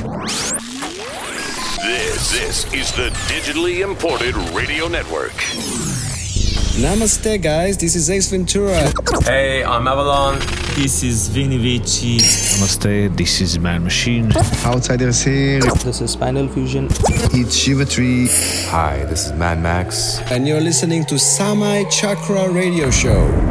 This, this is the digitally imported radio network. Namaste, guys. This is Ace Ventura. Hey, I'm Avalon. This is Vini Vici. Namaste, this is Man Machine. Outsiders here. This is Spinal Fusion. It's Shiva Tree. Hi, this is Mad Max. And you're listening to Samay Chakra Radio Show.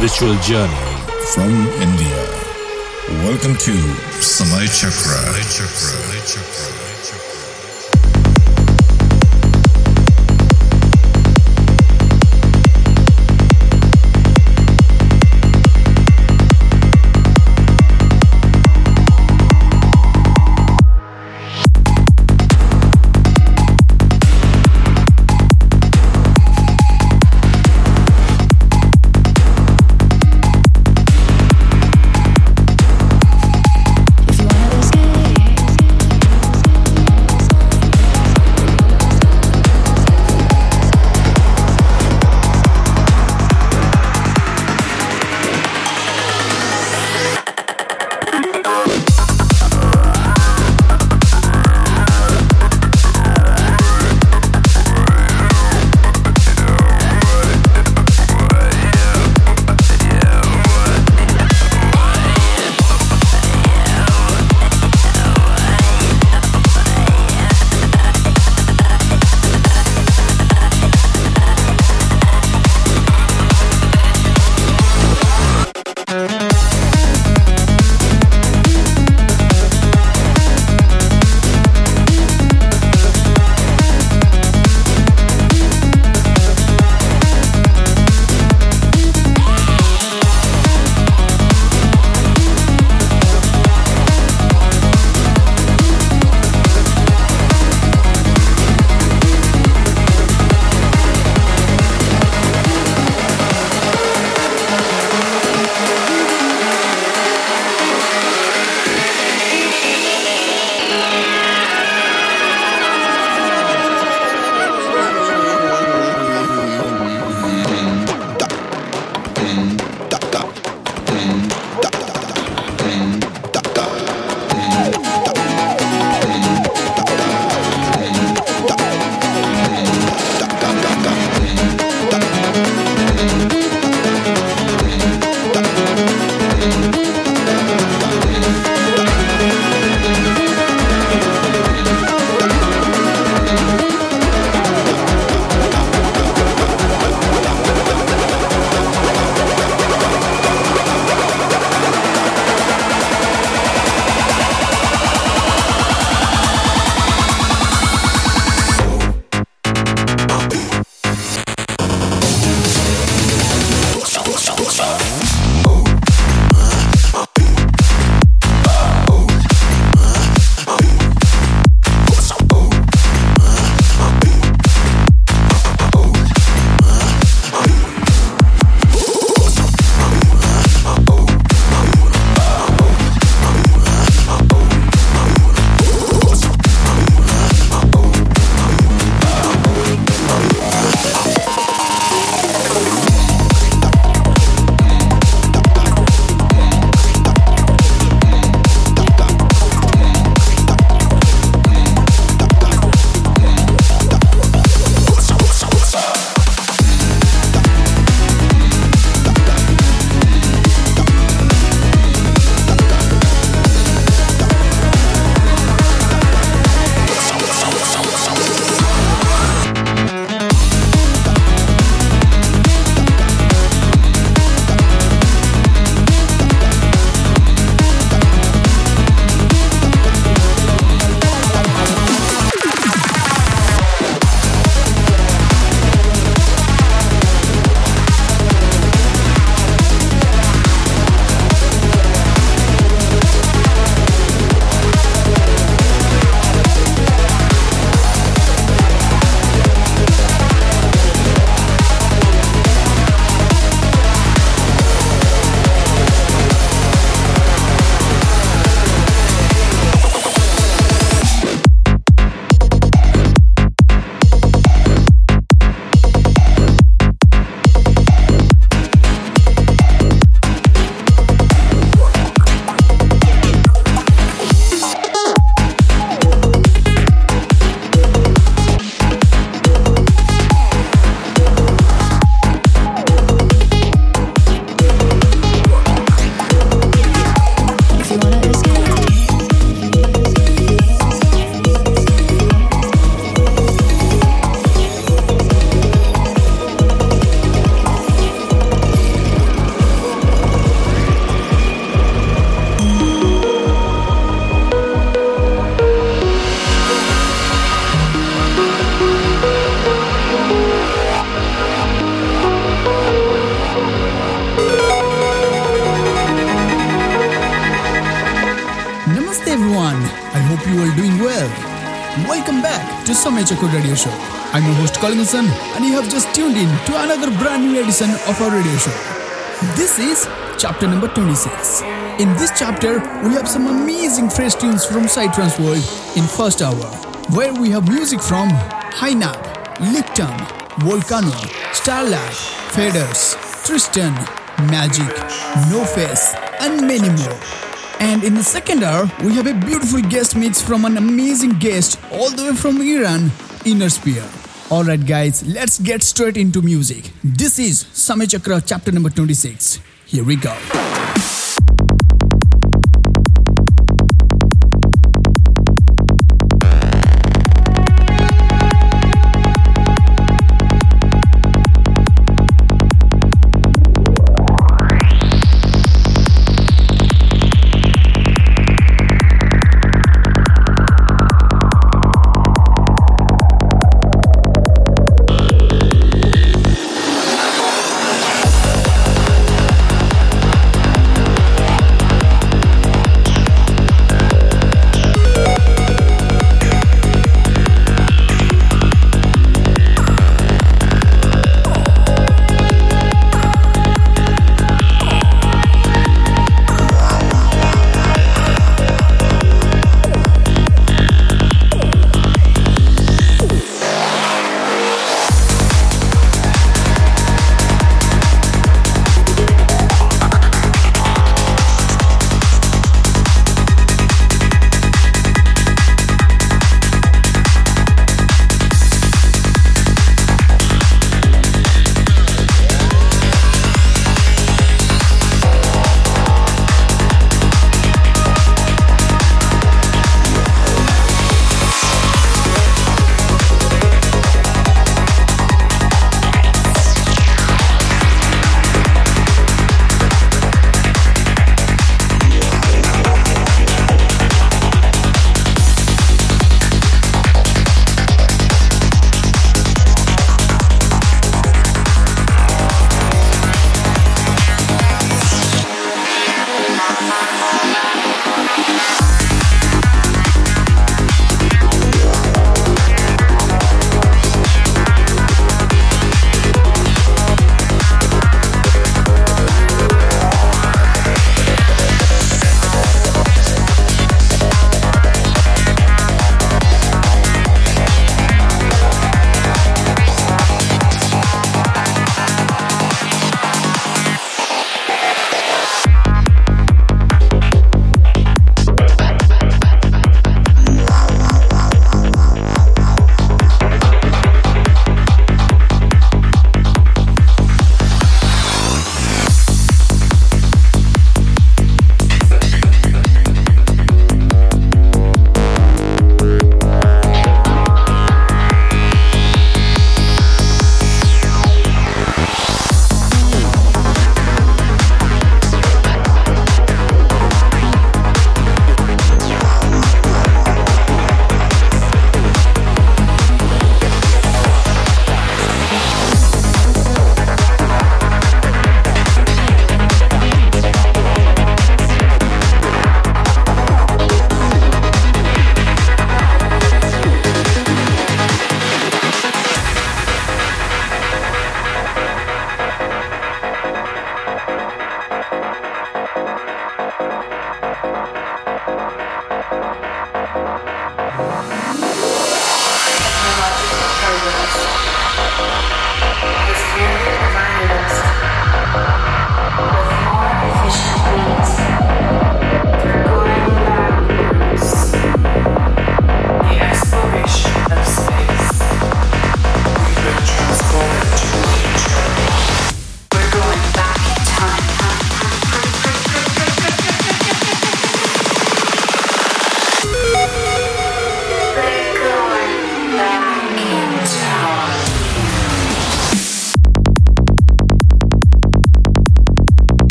Spiritual Journey from India. Welcome to Samay Chakra. Samay Radio Show. I'm your host Colin Collinson and you have just tuned in to another brand new edition of our radio show. This is chapter number 26. In this chapter, we have some amazing fresh tunes from Psytrance World in first hour, where we have music from Hynap, Licton, Volcano, Starlab, Faders, Tristan, Magic, No Face, and many more. And in the second hour, we have a beautiful guest mix from an amazing guest all the way from Iran, Inner Spear. Alright, guys, let's get straight into music. This is Samay Chakra, chapter number 26. Here we go.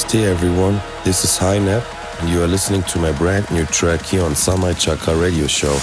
Namaste everyone, this is Hynep and you are listening to my brand new track here on Samay Chakra Radio Show.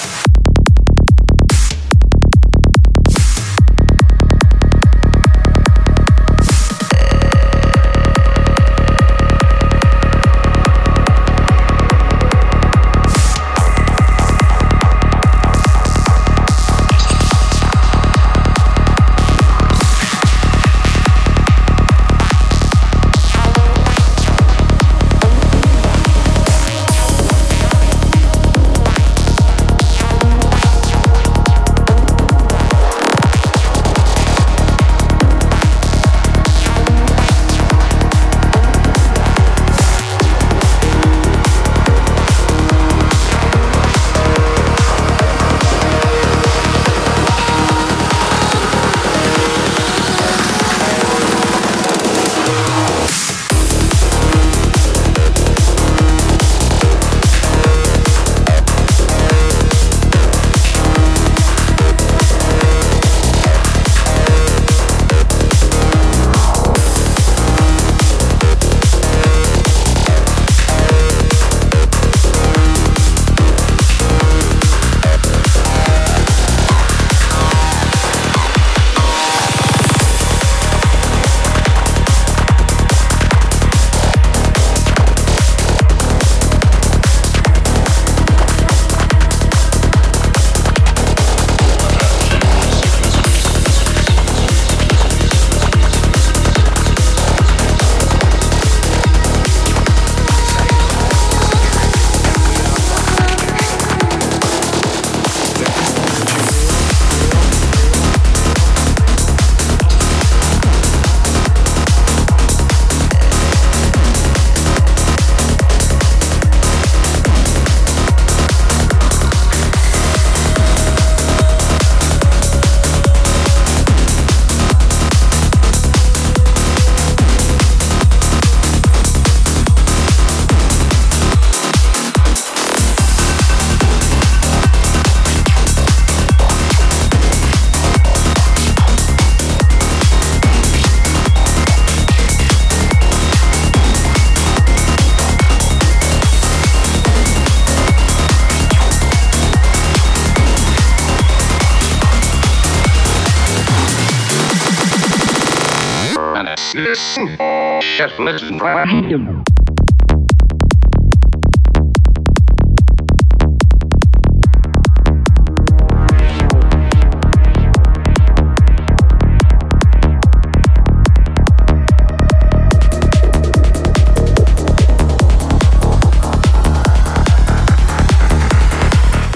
Just listen.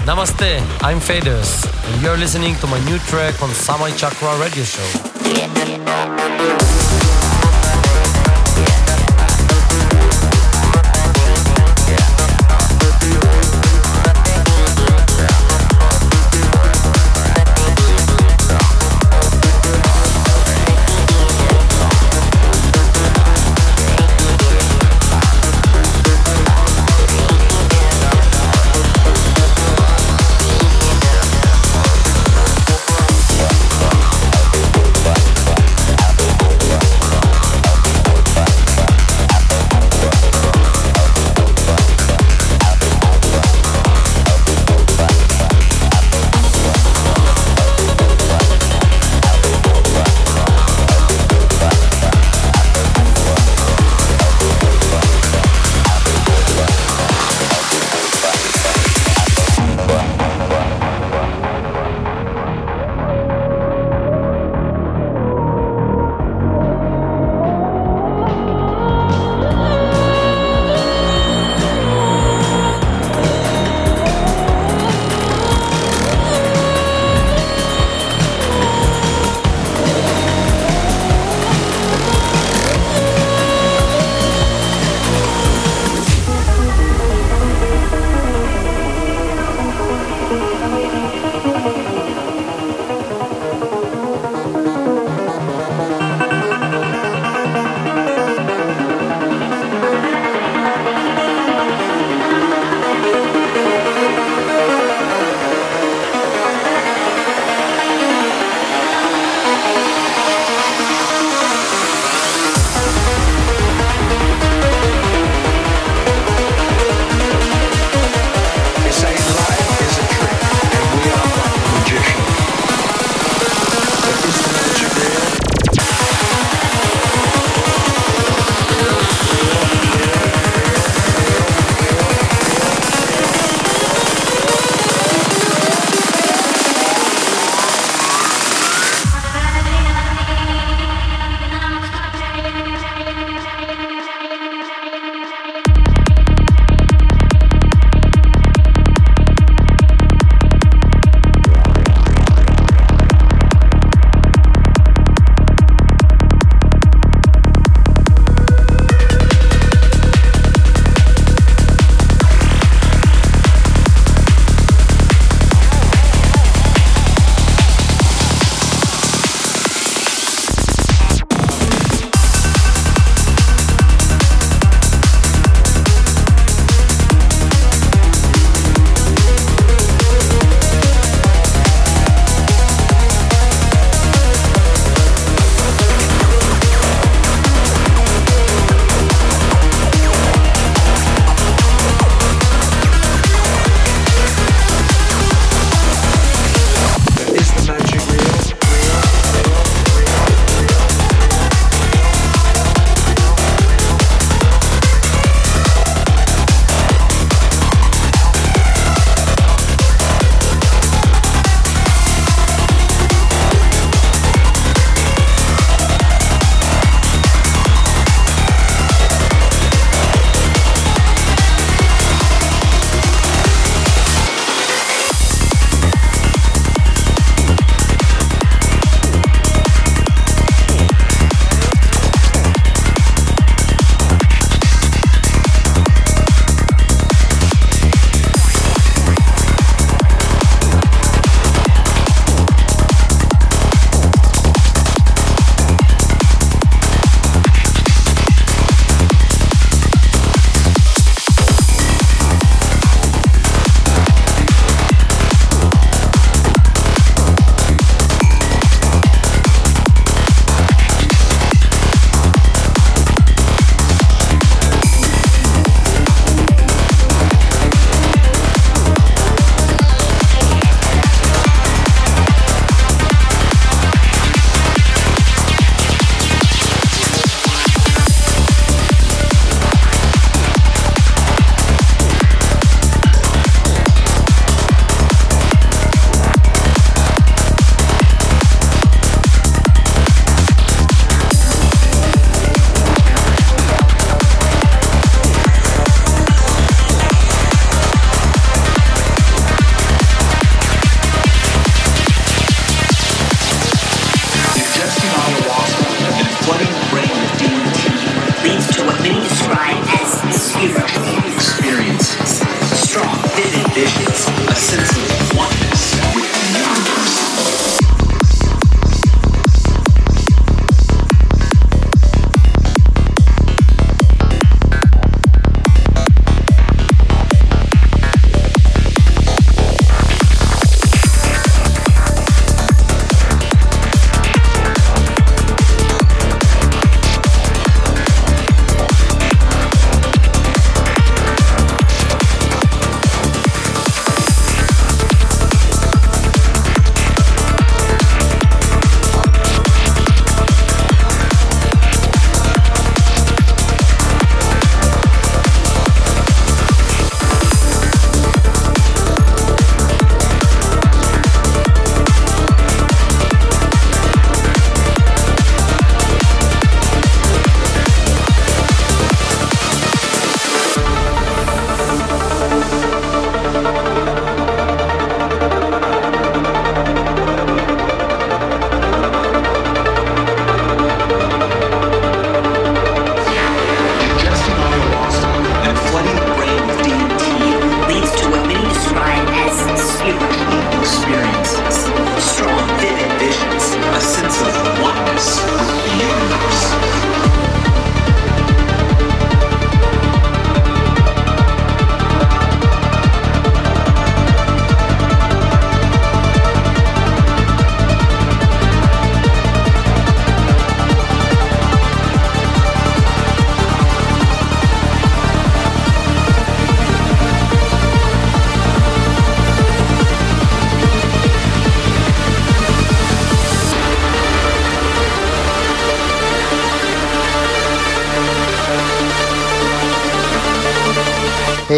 Namaste, I'm Faders, and you're listening to my new track on Samay Chakra Radio Show.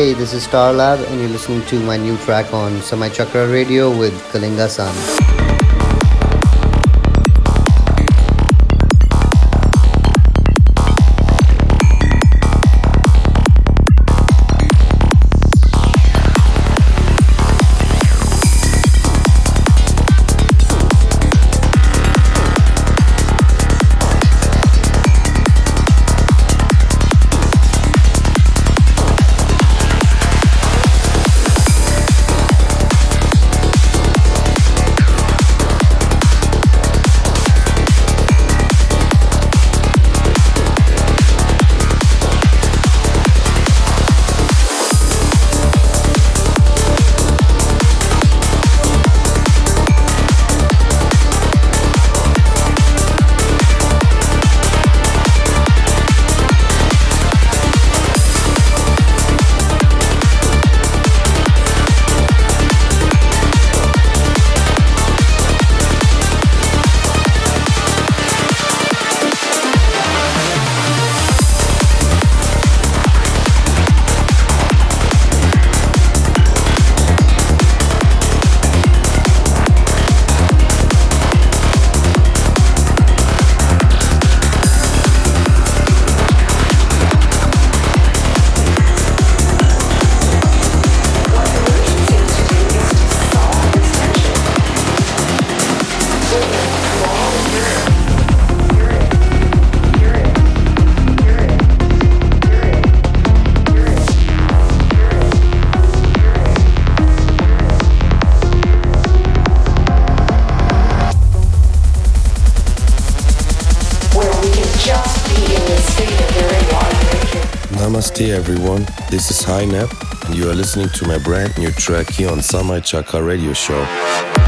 Hey, this is Starlab, and you're listening to my new track on Samay Chakra Radio with Kalinga San. Listening to my brand new track here on Samay Chakra Radio Show.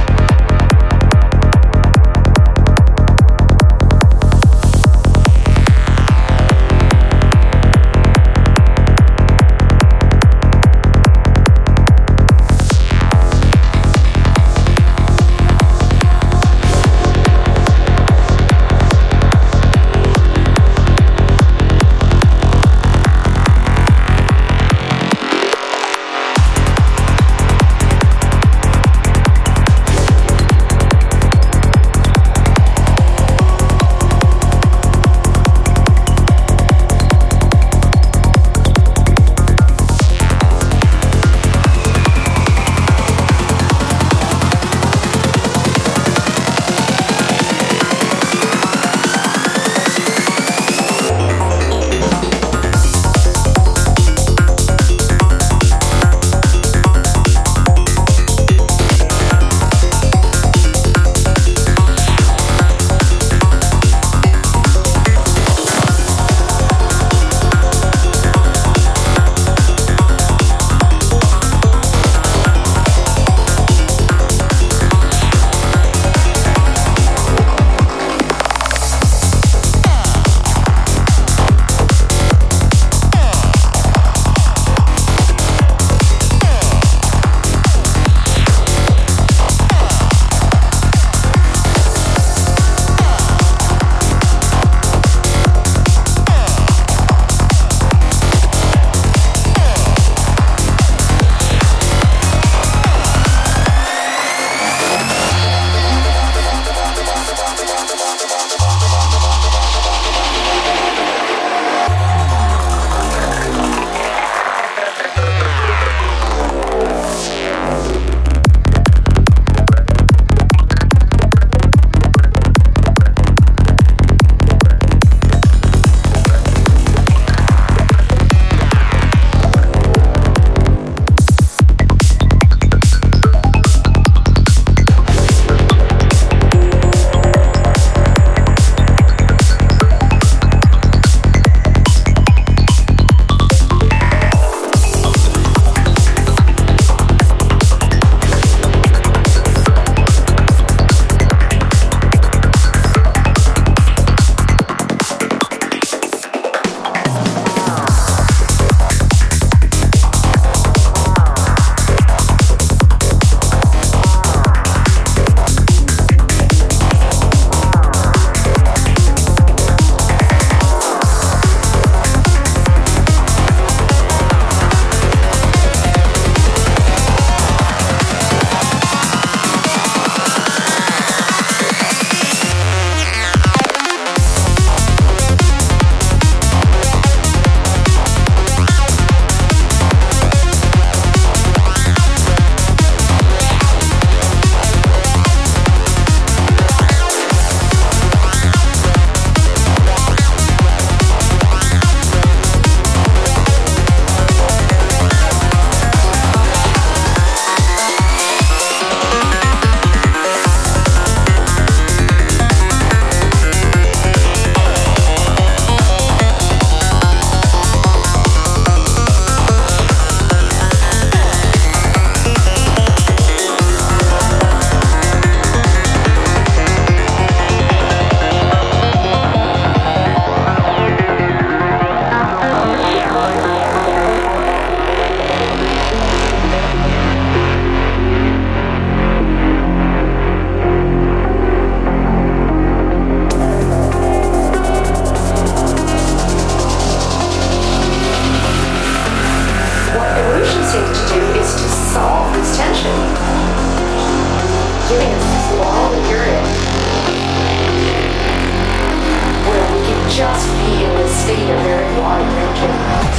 exploration,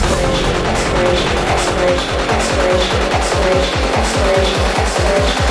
exploration, exploration, exploration, exploration, exploration, exploration.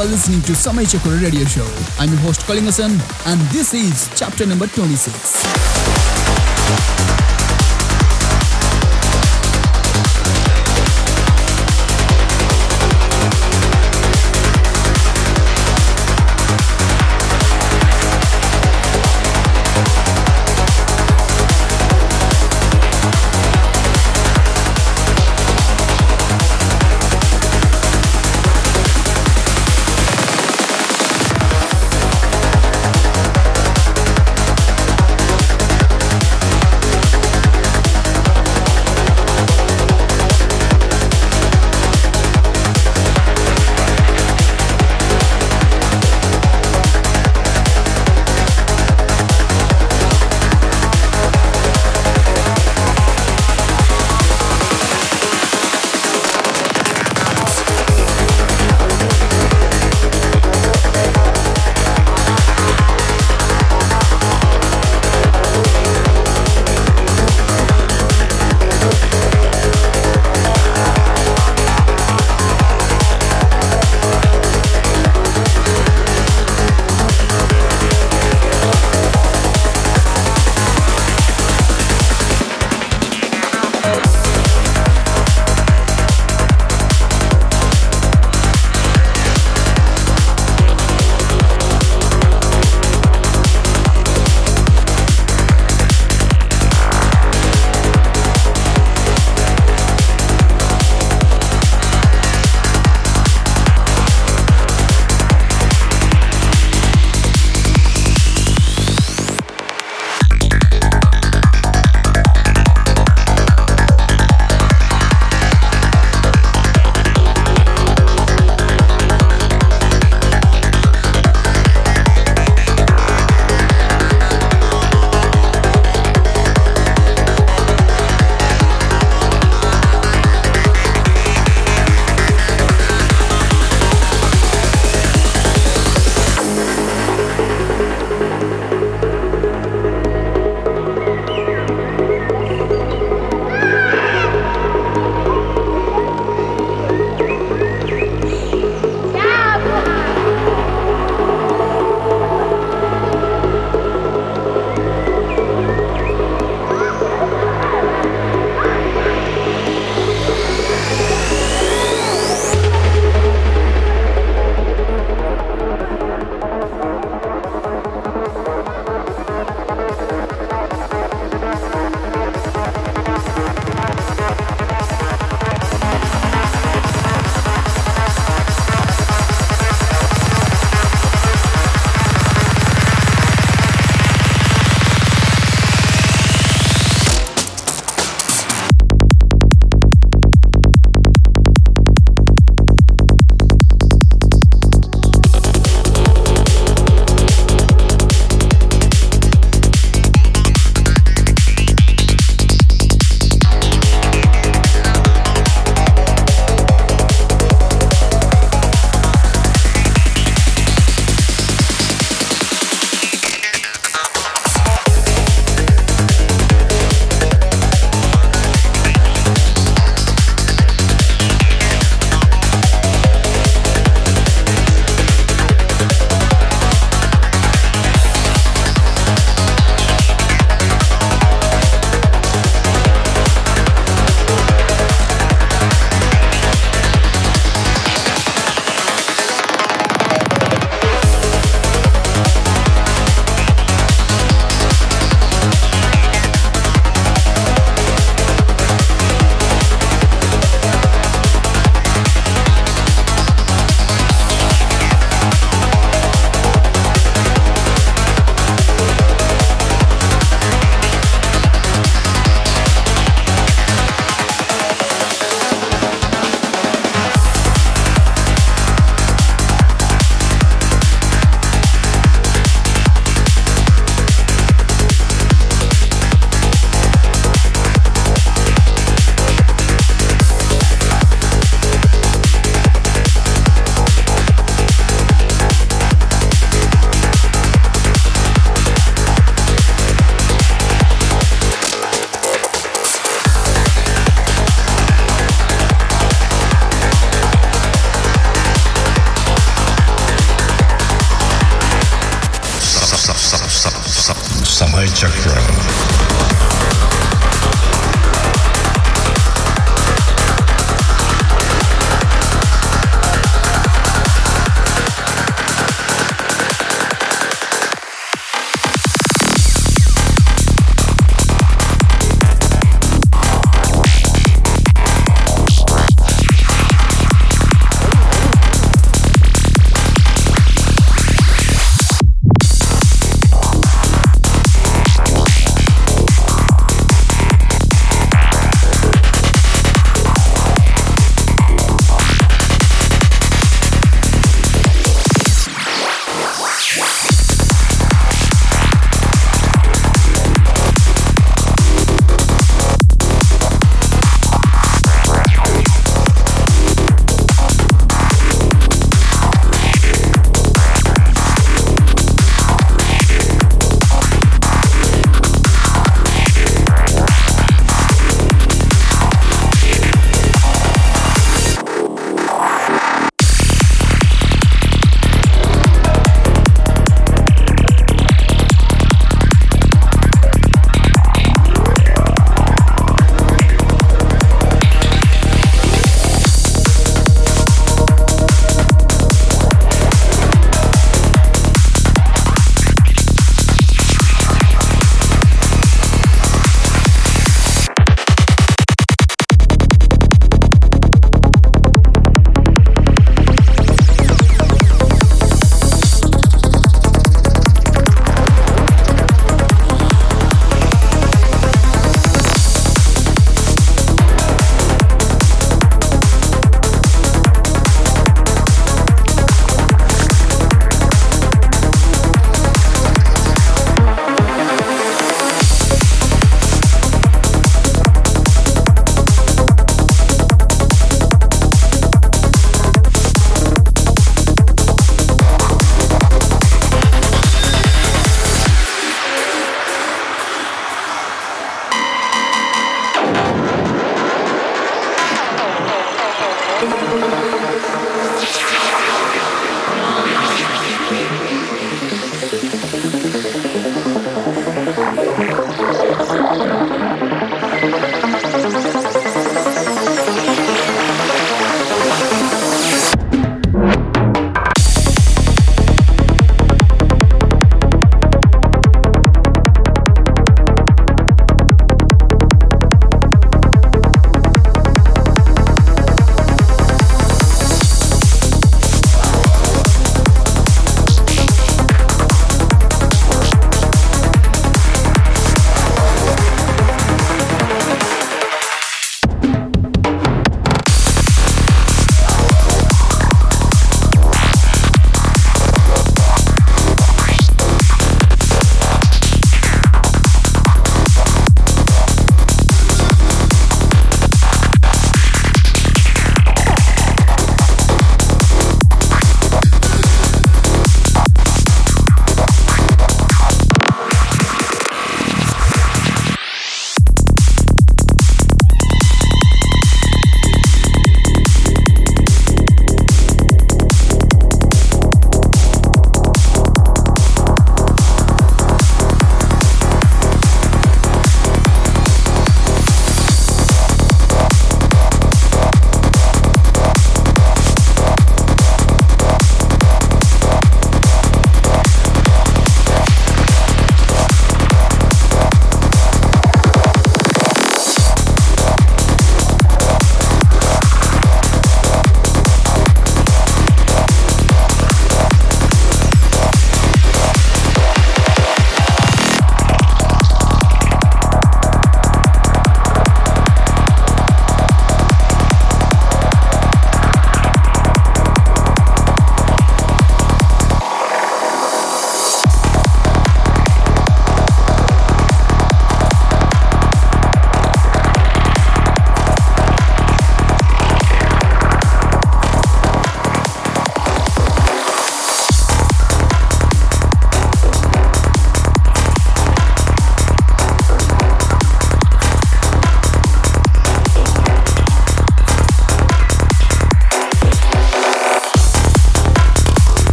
Are listening to Samay Chakra Radio Show. I'm your host Kalingasan and this is chapter number 26.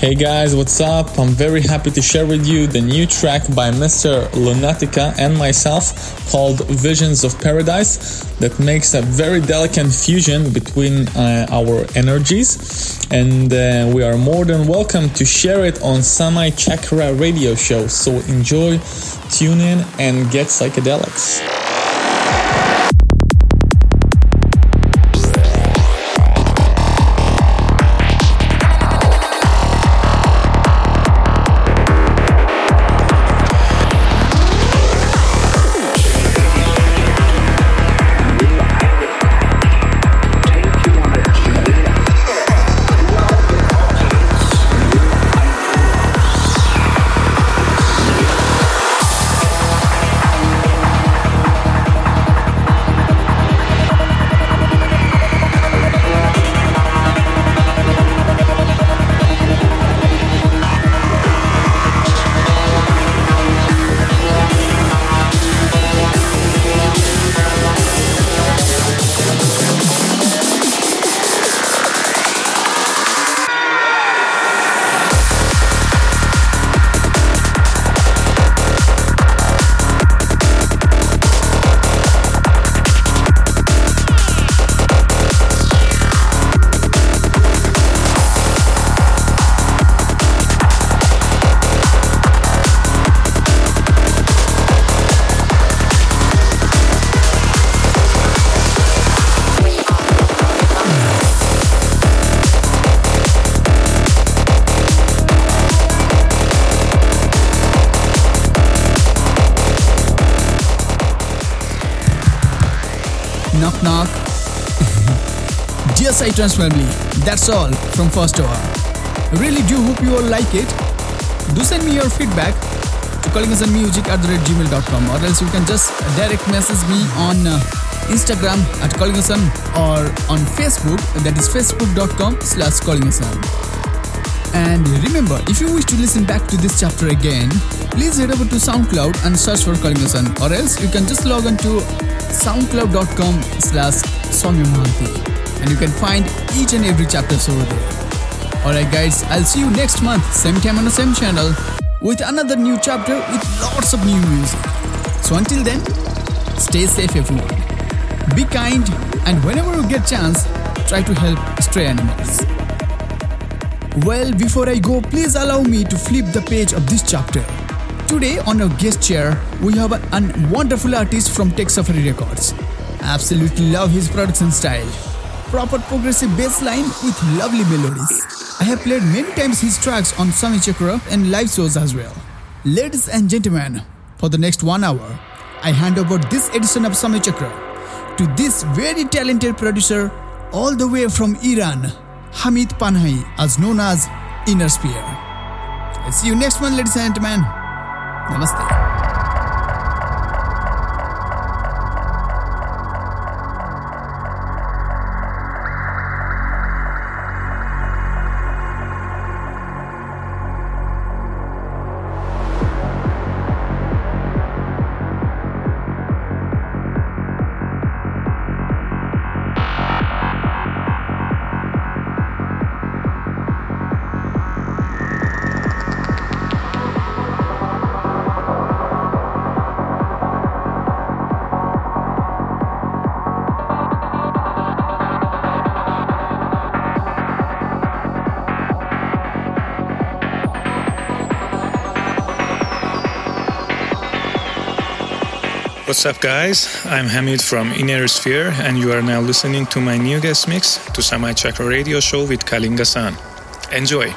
Hey guys, what's up? I'm very happy to share with you the new track by Mr. Lunatica and myself called Visions of Paradise that makes a very delicate fusion between uh, our energies. And uh, we are more than welcome to share it on Samay Chakra radio show. So enjoy, tune in, and get psychedelics. Family, that's all from first hour. Really do hope you all like it. Do send me your feedback to callingusunmusic at the gmail.com or else you can just direct message me on uh, Instagram at callingusun or on Facebook that is facebook.com slash callingusun. And remember, if you wish to listen back to this chapter again, please head over to SoundCloud and search for Sun, or else you can just log on to soundcloud.com slash and you can find each and every chapter over there. Alright guys, I'll see you next month, same time on the same channel, with another new chapter with lots of new music. So until then, stay safe everyone. Be kind and whenever you get chance, try to help stray animals. Well, before I go, please allow me to flip the page of this chapter. Today, on our guest chair, we have a wonderful artist from Tech Safari Records. Absolutely love his production style. Proper progressive bass line with lovely melodies. I have played many times his tracks on Samay Chakra and live shows as well. Ladies and gentlemen, for the next one hour, I hand over this edition of Samay Chakra to this very talented producer all the way from Iran, Hamid Panhai, as known as Inner Sphere. I'll see you next month, ladies and gentlemen. Namaste. What's up, guys? I'm Hamid from Inner Sphere, and you are now listening to my new guest mix to Samay Chakra radio show with Kalinga Sun. Enjoy!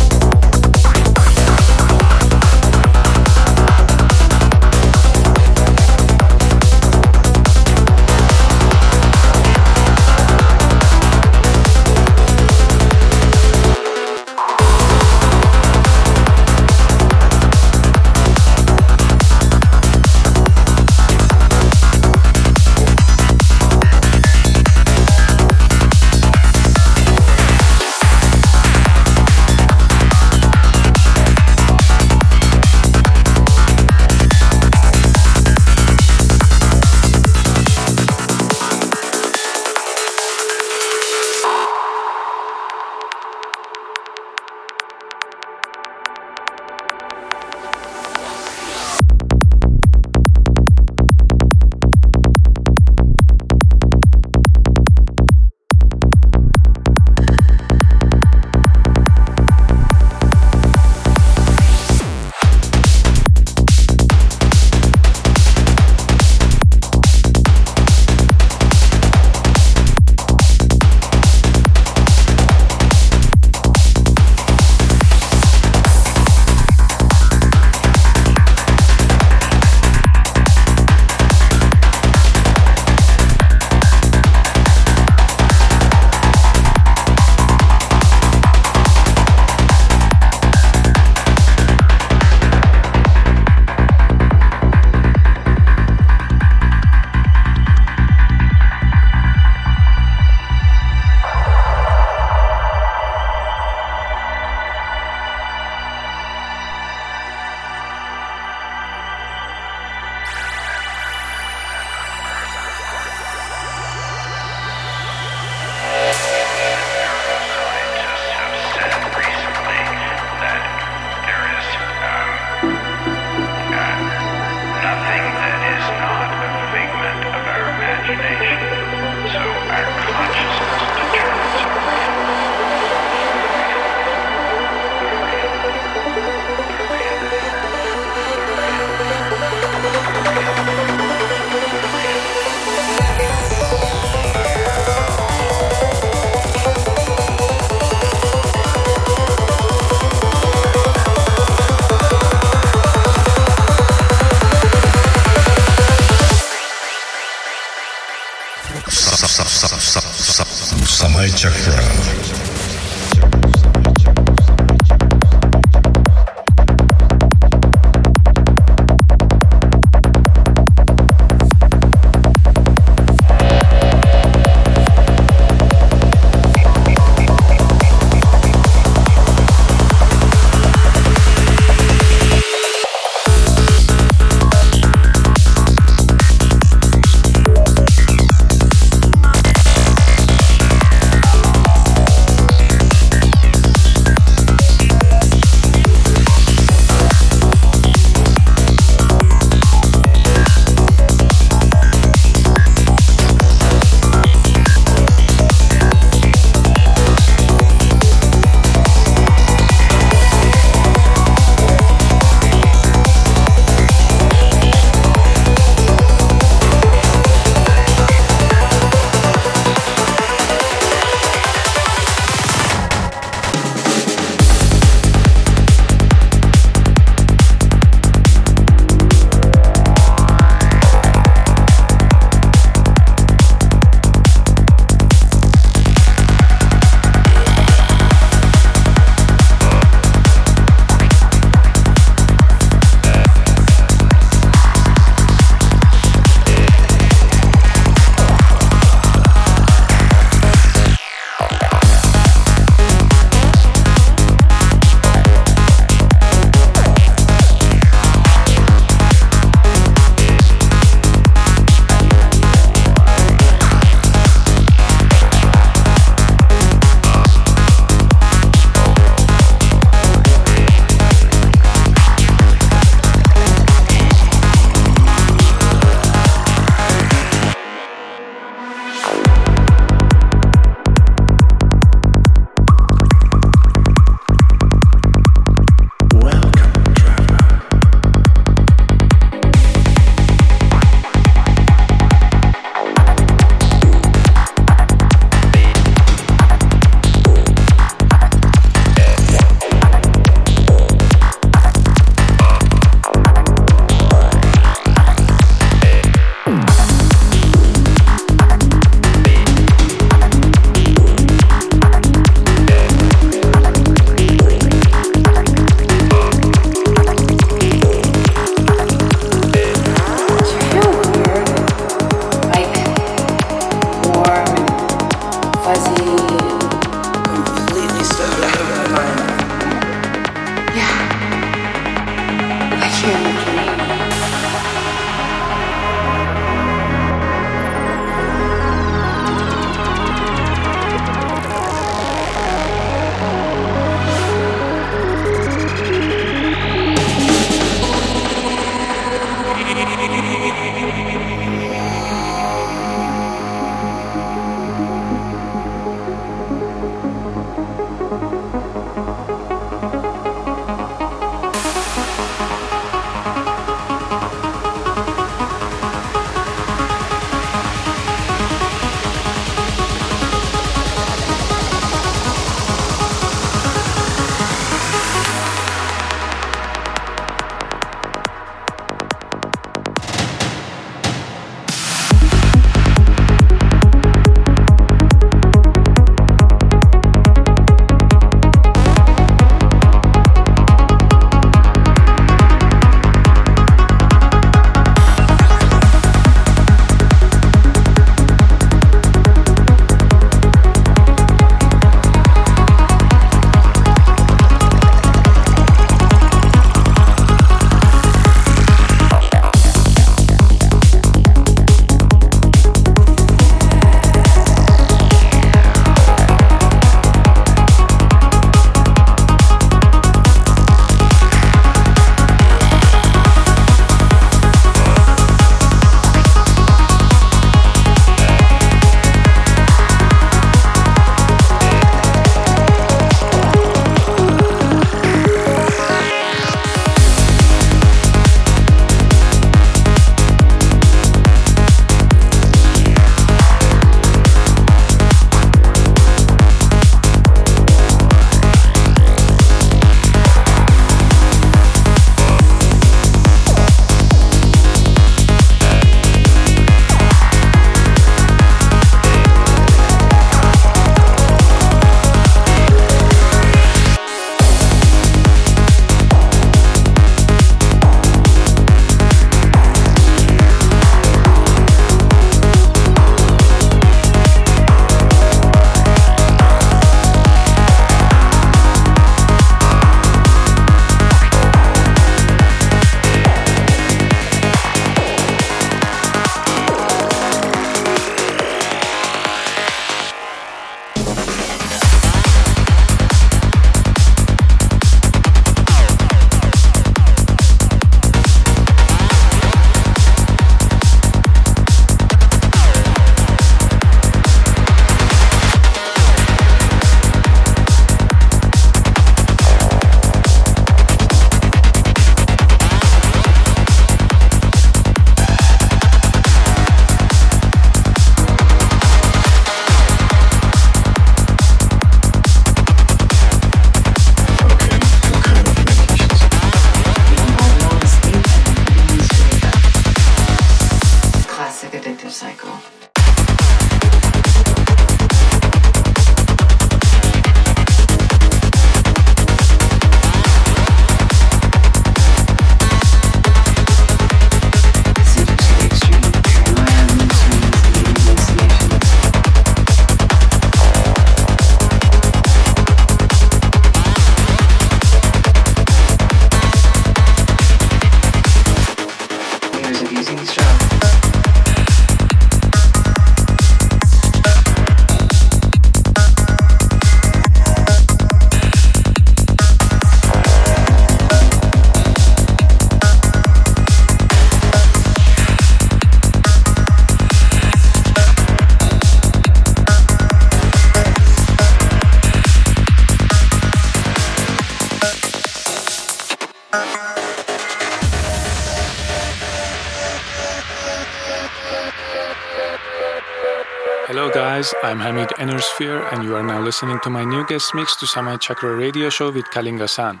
I'm Hamid Inner Sphere, and you are now listening to my new guest mix to Samay Chakra radio show with Kalinga Sun.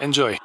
Enjoy.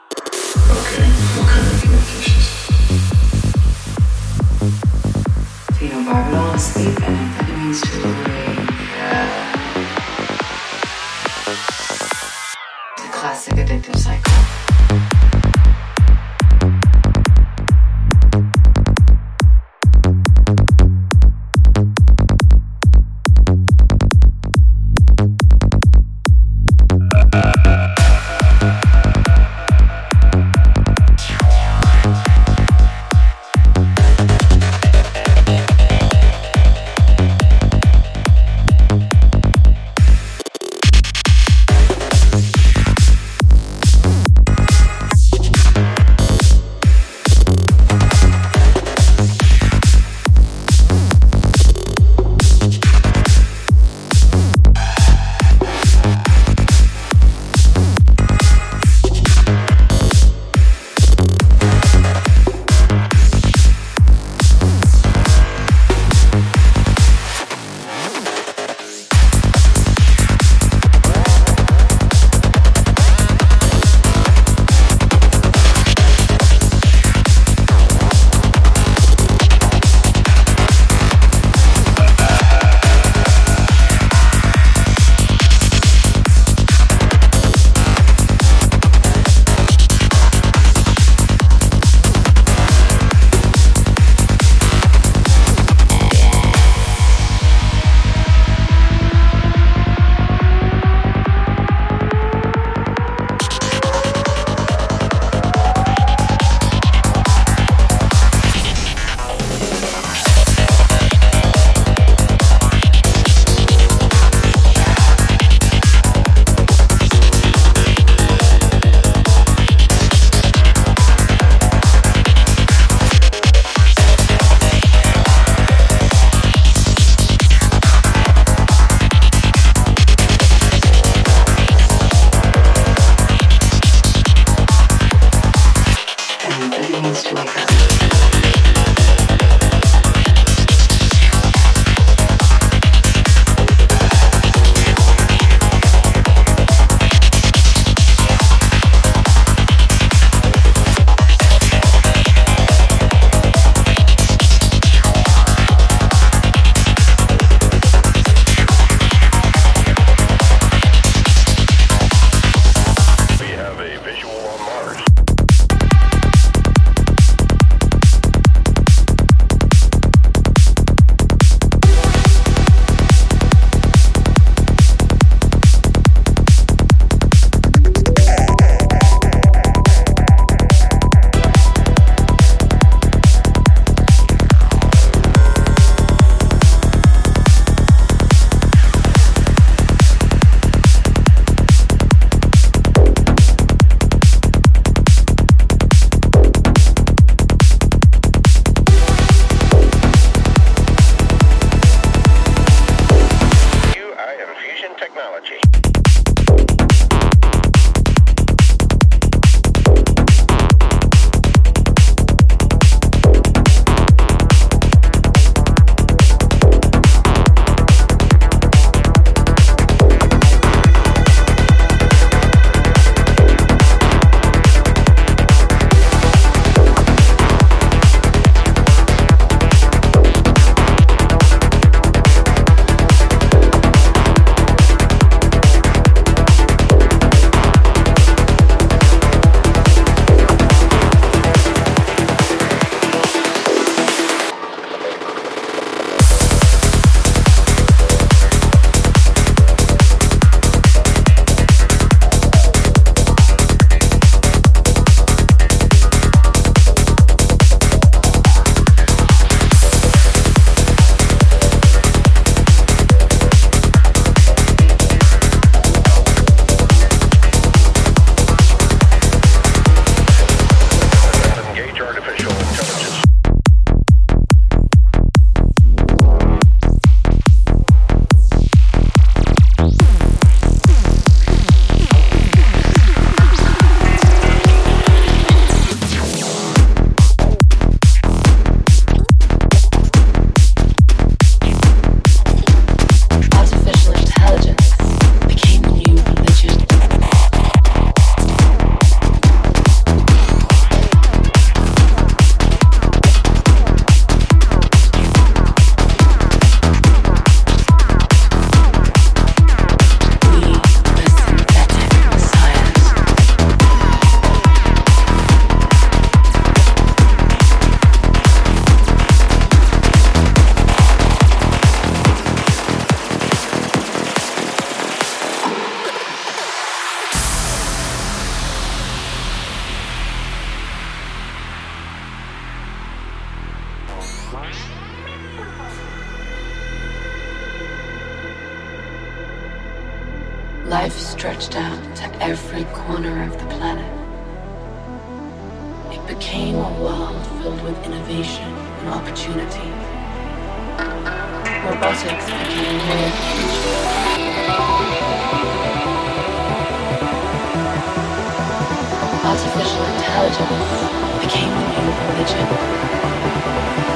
Life stretched out to every corner of the planet. It became a world filled with innovation and opportunity. Robotics became near Artificial intelligence became the new religion.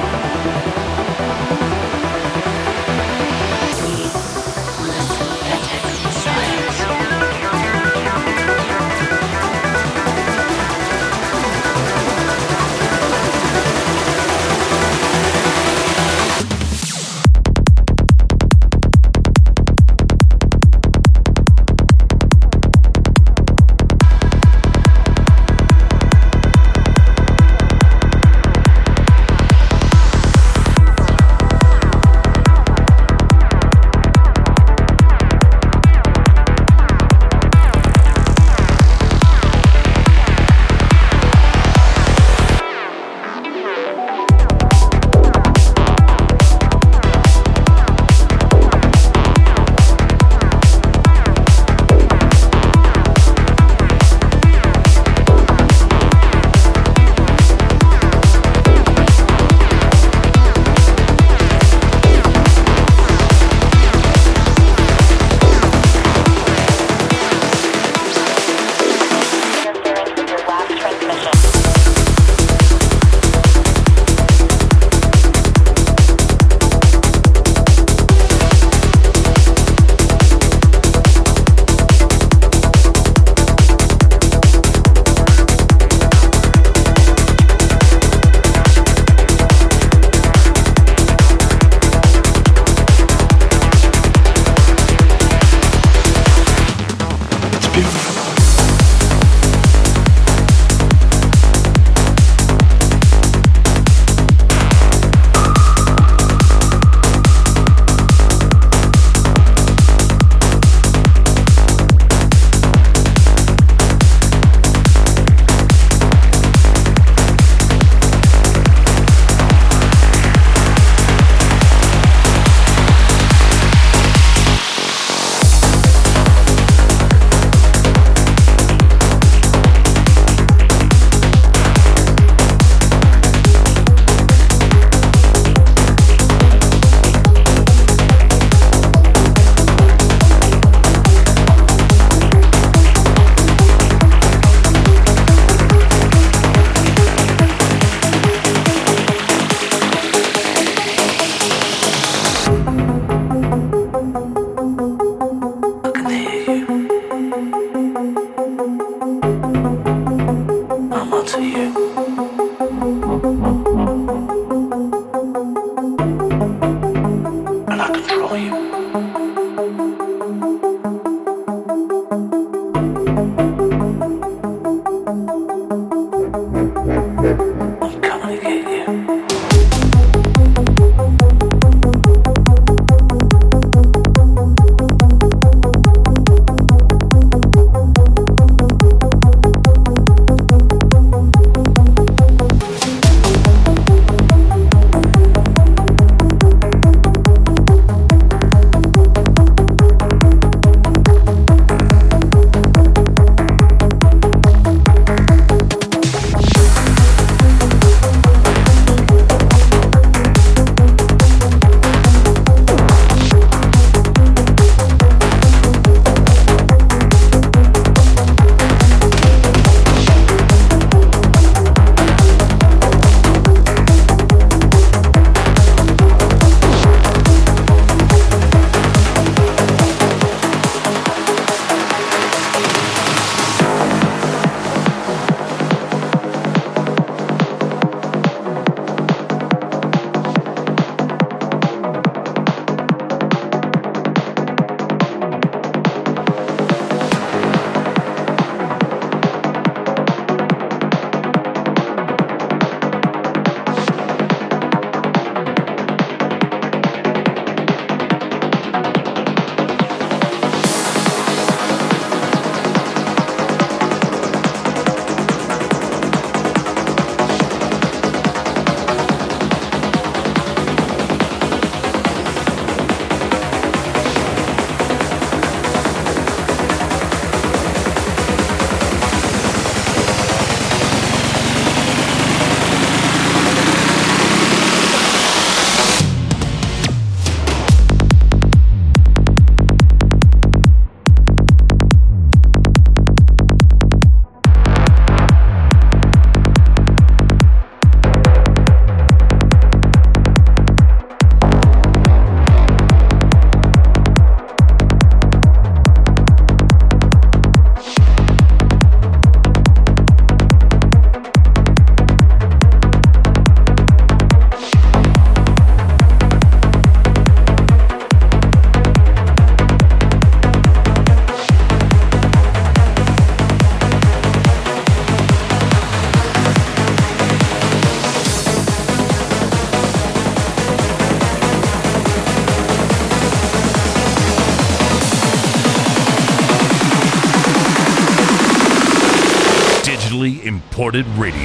Imported Radio.